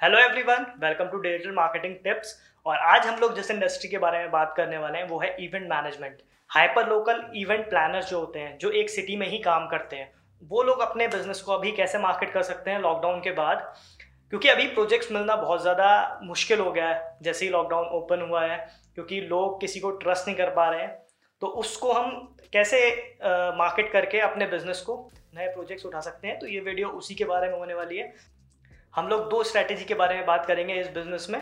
Hello everyone welcome to digital marketing tips और आज हम लोग जिस इंडस्ट्री के बारे में बात करने वाले हैं, वो है event management hyper local event planners जो होते हैं, जो एक सिटी में ही काम करते हैं, वो लोग अपने बिज़नेस को अभी कैसे मार्केट कर सकते हैं लॉकडाउन के बाद? क्योंकि अभी प्रोजेक्ट्स मिलना बहुत ज़्यादा मुश्किल हो गया है, जैसे ही लॉकडाउन ओपन हुआ है, क्योंकि लोग किसी को ट्रस्ट नहीं कर पा रहे हैं। तो उसको हम कैसे मार्केट करके अपने बिज़नेस को नए प्रोजेक्ट्स उठा सकते हैं? तो ये वीडियो उसी के बारे में होने वाली है। हम लोग दो स्ट्रैटेजी के बारे में बात करेंगे इस बिज़नेस में।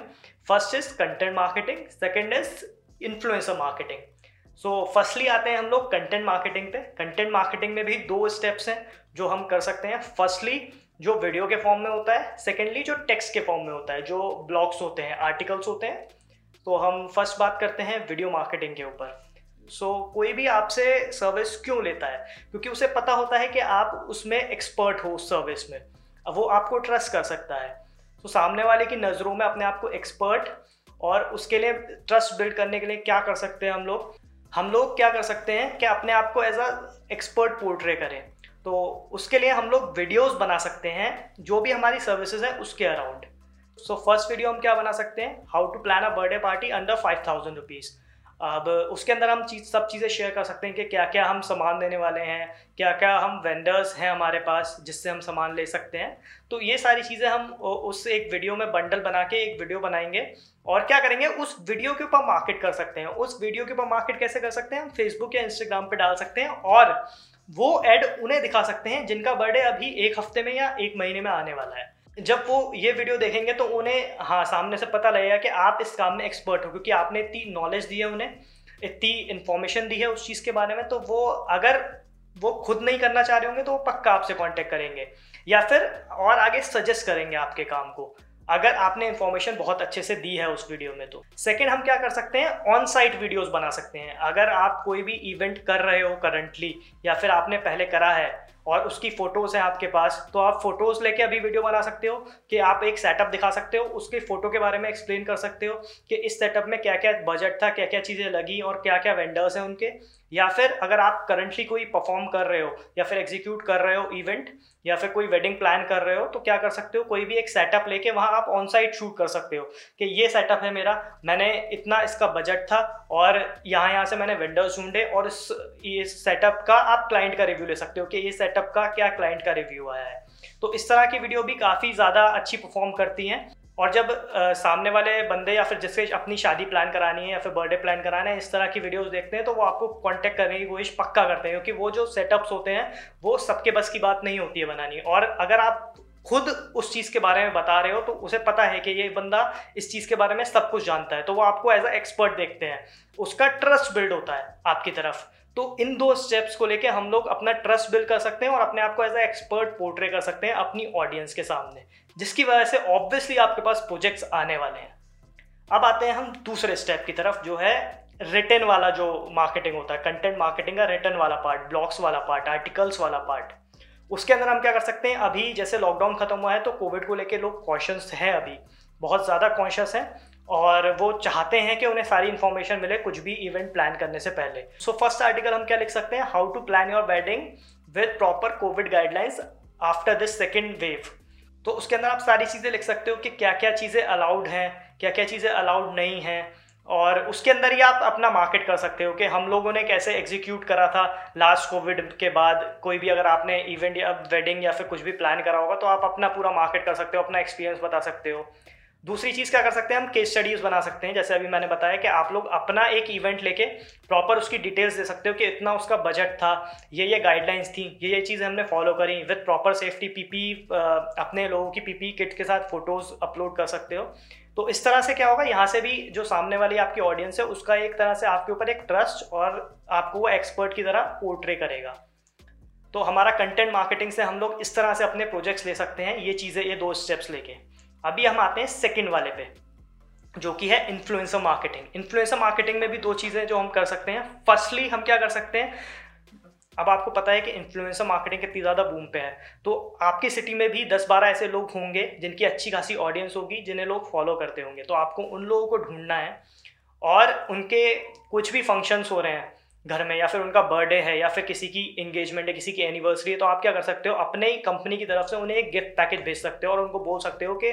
First is content marketing second is influencer marketing so firstly आते हैं हम लोग कंटेंट मार्केटिंग पे। कंटेंट मार्केटिंग में भी दो स्टेप्स हैं जो हम कर सकते हैं। फर्स्टली जो वीडियो के फॉर्म में होता है। सेकेंडली जो टेक्स्ट के फॉर्म में होता है जो ब्लॉग्स होते हैं आर्टिकल्स होते हैं। तो हम फ़र्स्ट बात करते हैं वीडियो मार्केटिंग के ऊपर। सो so, कोई भी आपसे सर्विस क्यों लेता है? क्योंकि उसे पता होता है कि आप उसमें एक्सपर्ट हो उस सर्विस में। अब वो आपको ट्रस्ट कर सकता है। तो सामने वाले की नज़रों में अपने आप को एक्सपर्ट और उसके लिए ट्रस्ट बिल्ड करने के लिए क्या कर सकते हैं हम लोग? हम लोग क्या कर सकते हैं कि अपने आप को एज अ एक्सपर्ट पोर्ट्रे करें। तो उसके लिए हम लोग वीडियोस बना सकते हैं, जो भी हमारी सर्विसेज़ है उसके अराउंड सो फ़र्स्ट वीडियो हम क्या बना सकते हैं? How to plan a birthday party under five thousand rupees अब उसके अंदर हम चीज़, सब चीज़ें शेयर कर सकते हैं कि क्या क्या हम सामान देने वाले हैं क्या क्या हम वेंडर्स हैं हमारे पास जिससे हम सामान ले सकते हैं। तो ये सारी चीज़ें हम उस एक वीडियो में बंडल बना के एक वीडियो बनाएँगे। और क्या करेंगे, उस वीडियो के ऊपर मार्केट कर सकते हैं। उस वीडियो के ऊपर मार्केट कैसे कर सकते हैं, हम फेसबुक या इंस्टाग्राम पर डाल सकते हैं और वो एड उन्हें दिखा सकते हैं जिनका बर्थडे अभी एक हफ़्ते में या एक महीने में आने वाला है। जब वो ये वीडियो देखेंगे तो उन्हें हाँ सामने से पता लगेगा कि आप इस काम में एक्सपर्ट हो, क्योंकि आपने इतनी नॉलेज दी है उन्हें, इतनी इन्फॉर्मेशन दी है उस चीज़ के बारे में तो वो अगर वो खुद नहीं करना चाह रहे होंगे तो वो पक्का आपसे कांटेक्ट करेंगे। या फिर और आगे सजेस्ट करेंगे आपके काम को, अगर आपने इन्फॉर्मेशन बहुत अच्छे से दी है उस वीडियो में तो। सेकंड हम क्या कर सकते हैं? ऑन साइट वीडियोस बना सकते हैं। अगर आप कोई भी इवेंट कर रहे हो करंटली या फिर आपने पहले करा है और उसकी फ़ोटोज़ हैं आपके पास तो आप फ़ोटोज़ लेके अभी वीडियो बना सकते हो कि आप एक सेटअप दिखा सकते हो, उसके फ़ोटो के बारे में एक्सप्लेन कर सकते हो कि इस सेटअप में क्या क्या बजट था क्या क्या चीज़ें लगी और क्या क्या वेंडर्स हैं उनके। या फिर अगर आप करंटली कोई परफॉर्म कर रहे हो, या फिर एग्जीक्यूट कर रहे हो इवेंट या फिर कोई वेडिंग प्लान कर रहे हो तो क्या कर सकते हो, कोई भी एक सेटअप लेके वहाँ आप ऑन साइट शूट कर सकते हो कि ये सेटअप है मेरा, मैंने इतना इसका बजट था और यहाँ यहाँ से मैंने वेंडर्स ढूंढे और इस ये सेटअप का आप क्लाइंट का रिव्यू ले सकते हो कि ये सेटअप का क्या क्लाइंट का रिव्यू आया है। तो इस तरह की वीडियो भी काफ़ी ज़्यादा अच्छी परफॉर्म करती हैं। और जब आ, सामने वाले बंदे या फिर जिससे अपनी शादी प्लान करानी है या फिर बर्थडे प्लान कराना है इस तरह की वीडियोस देखते हैं तो वो आपको कांटेक्ट करने की कोशिश पक्का करते हैं क्योंकि वो जो सेटअप्स होते हैं वो सबके बस की बात नहीं होती है बनानी। और अगर आप खुद उस चीज़ के बारे में बता रहे हो तो उसे पता है कि ये बंदा इस चीज़ के बारे में सब कुछ जानता है। तो वो आपको एज अ एक्सपर्ट देखते हैं। उसका ट्रस्ट बिल्ड होता है आपकी तरफ़। तो इन दो स्टेप्स को लेके हम लोग अपना ट्रस्ट बिल्ड कर सकते हैं और अपने आप को एज अ एक्सपर्ट पोर्ट्रे कर सकते हैं अपनी ऑडियंस के सामने, जिसकी वजह से ऑब्वियसली आपके पास प्रोजेक्ट्स आने वाले हैं। अब आते हैं हम दूसरे स्टेप की तरफ़, जो है रिटर्न वाला जो मार्केटिंग होता है कंटेंट मार्केटिंग का रिटर्न वाला पार्ट ब्लॉग्स वाला पार्ट आर्टिकल्स वाला पार्ट उसके अंदर हम क्या कर सकते हैं, अभी जैसे लॉकडाउन खत्म हुआ है तो कोविड को लेकर लोग कॉन्शियस हैं अभी। बहुत ज़्यादा कॉन्शियस हैं और वो चाहते हैं कि उन्हें सारी इन्फॉर्मेशन मिले, कुछ भी इवेंट प्लान करने से पहले। सो फ़र्स्ट आर्टिकल हम क्या लिख सकते हैं? How to plan your wedding with proper COVID guidelines after this second wave तो उसके अंदर आप सारी चीज़ें लिख सकते हो कि क्या क्या चीज़ें अलाउड हैं क्या क्या चीज़ें अलाउड नहीं हैं। और उसके अंदर ही आप अपना मार्केट कर सकते हो कि हम लोगों ने कैसे एग्जीक्यूट करा था लास्ट कोविड के बाद। कोई भी अगर आपने इवेंट या वेडिंग या फिर कुछ भी प्लान करा होगा तो आप अपना पूरा मार्केट कर सकते हो, अपना एक्सपीरियंस बता सकते हो। दूसरी चीज़ क्या कर सकते हैं, हम केस स्टडीज़ बना सकते हैं। जैसे अभी मैंने बताया कि आप लोग अपना एक इवेंट लेके प्रॉपर उसकी डिटेल्स दे सकते हो कि इतना उसका बजट था, ये ये गाइडलाइंस थी, ये ये चीज़ें हमने फॉलो करी विद प्रॉपर सेफ्टी पीपी अपने लोगों की पीपी किट के साथ फ़ोटोज़ अपलोड कर सकते हो। तो इस तरह से क्या होगा, यहाँ से भी जो सामने वाली आपकी ऑडियंस है, उसका एक तरह से आपके ऊपर एक ट्रस्ट और आपको वो एक्सपर्ट की तरह पोर्ट्रे करेगा। तो हमारा कंटेंट मार्केटिंग से हम लोग इस तरह से अपने प्रोजेक्ट्स ले सकते हैं, ये चीज़ें, ये दो स्टेप्स लेके। अभी हम आते हैं सेकेंड वाले पे, जो कि है इन्फ्लुएंसर मार्केटिंग इन्फ्लुएंसर मार्केटिंग में भी दो चीज़ें जो हम कर सकते हैं। फर्स्टली हम क्या कर सकते हैं? अब आपको पता है कि इन्फ्लुएंसर मार्केटिंग कितनी ज़्यादा बूम पे है। तो आपकी सिटी में भी 10-12 ऐसे लोग होंगे जिनकी अच्छी खासी ऑडियंस होगी, जिन्हें लोग फॉलो करते होंगे। तो आपको उन लोगों को ढूंढना है और उनके कुछ भी फ़ंक्शंस हो रहे हैं। घर में, या फिर उनका बर्थडे है, या फिर किसी की इंगेजमेंट है, किसी की एनिवर्सरी है तो आप क्या कर सकते हो? अपने ही कंपनी की तरफ़ से उन्हें एक गिफ्ट पैकेज भेज सकते हो और उनको बोल सकते हो कि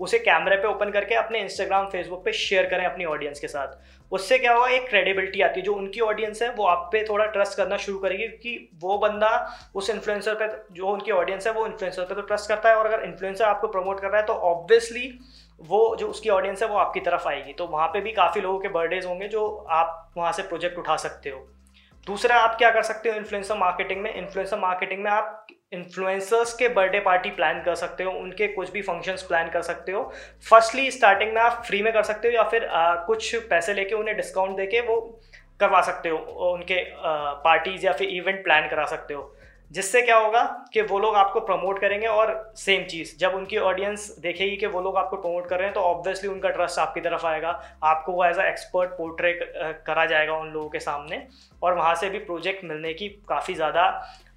उसे कैमरे पे ओपन करके अपने इंस्टाग्राम फेसबुक पे शेयर करें अपनी ऑडियंस के साथ। उससे क्या होगा? एक क्रेडिबिलिटी आती है। जो उनकी ऑडियंस है, वो आप पे थोड़ा ट्रस्ट करना शुरू करेगी क्योंकि वो बंदा उस इन्फ्लुएंसर पे, जो उनकी ऑडियंस है, वो इन्फ्लुएंसर पे तो ट्रस्ट करता है और अगर इन्फ्लुएंसर आपको प्रमोट कर रहा है तो ऑब्वियसली वो जो उसकी ऑडियंस है वो आपकी तरफ़ आएगी। तो वहाँ पे भी काफ़ी लोगों के बर्थडेज होंगे जो आप वहाँ से प्रोजेक्ट उठा सकते हो। दूसरा आप क्या कर सकते हो? इन्फ्लुएंसर मार्केटिंग में इन्फ्लुएंसर मार्केटिंग में आप इन्फ्लुएंसर्स के बर्थडे पार्टी प्लान कर सकते हो। उनके कुछ भी फ़ंक्शंस प्लान कर सकते हो। फर्स्टली स्टार्टिंग में आप फ्री में कर सकते हो या फिर आ, कुछ पैसे लेके उन्हें डिस्काउंट देके वो करवा सकते हो। उनके पार्टीज़ या फिर इवेंट प्लान करा सकते हो। जिससे क्या होगा कि वो लोग आपको प्रमोट करेंगे और सेम चीज़, जब उनकी ऑडियंस देखेगी कि वो लोग आपको प्रमोट कर रहे हैं तो ऑब्वियसली उनका ट्रस्ट आपकी तरफ़ आएगा। आपको वो एज अ एक्सपर्ट पोर्ट्रेट करा जाएगा उन लोगों के सामने और वहाँ से भी प्रोजेक्ट मिलने की काफ़ी ज़्यादा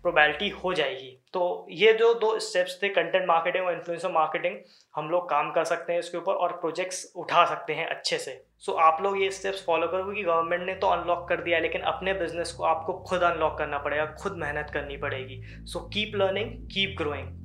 प्रोबेबिलिटी हो जाएगी। तो ये जो दो स्टेप्स थे कंटेंट मार्केटिंग और इन्फ्लुएंसर मार्केटिंग हम लोग काम कर सकते हैं इसके ऊपर और प्रोजेक्ट्स उठा सकते हैं अच्छे से। सो so, आप लोग ये स्टेप्स फॉलो करो क्योंकि गवर्नमेंट ने तो अनलॉक कर दिया लेकिन अपने बिज़नेस को आपको खुद अनलॉक करना पड़ेगा खुद मेहनत करनी पड़ेगी। So keep learning keep growing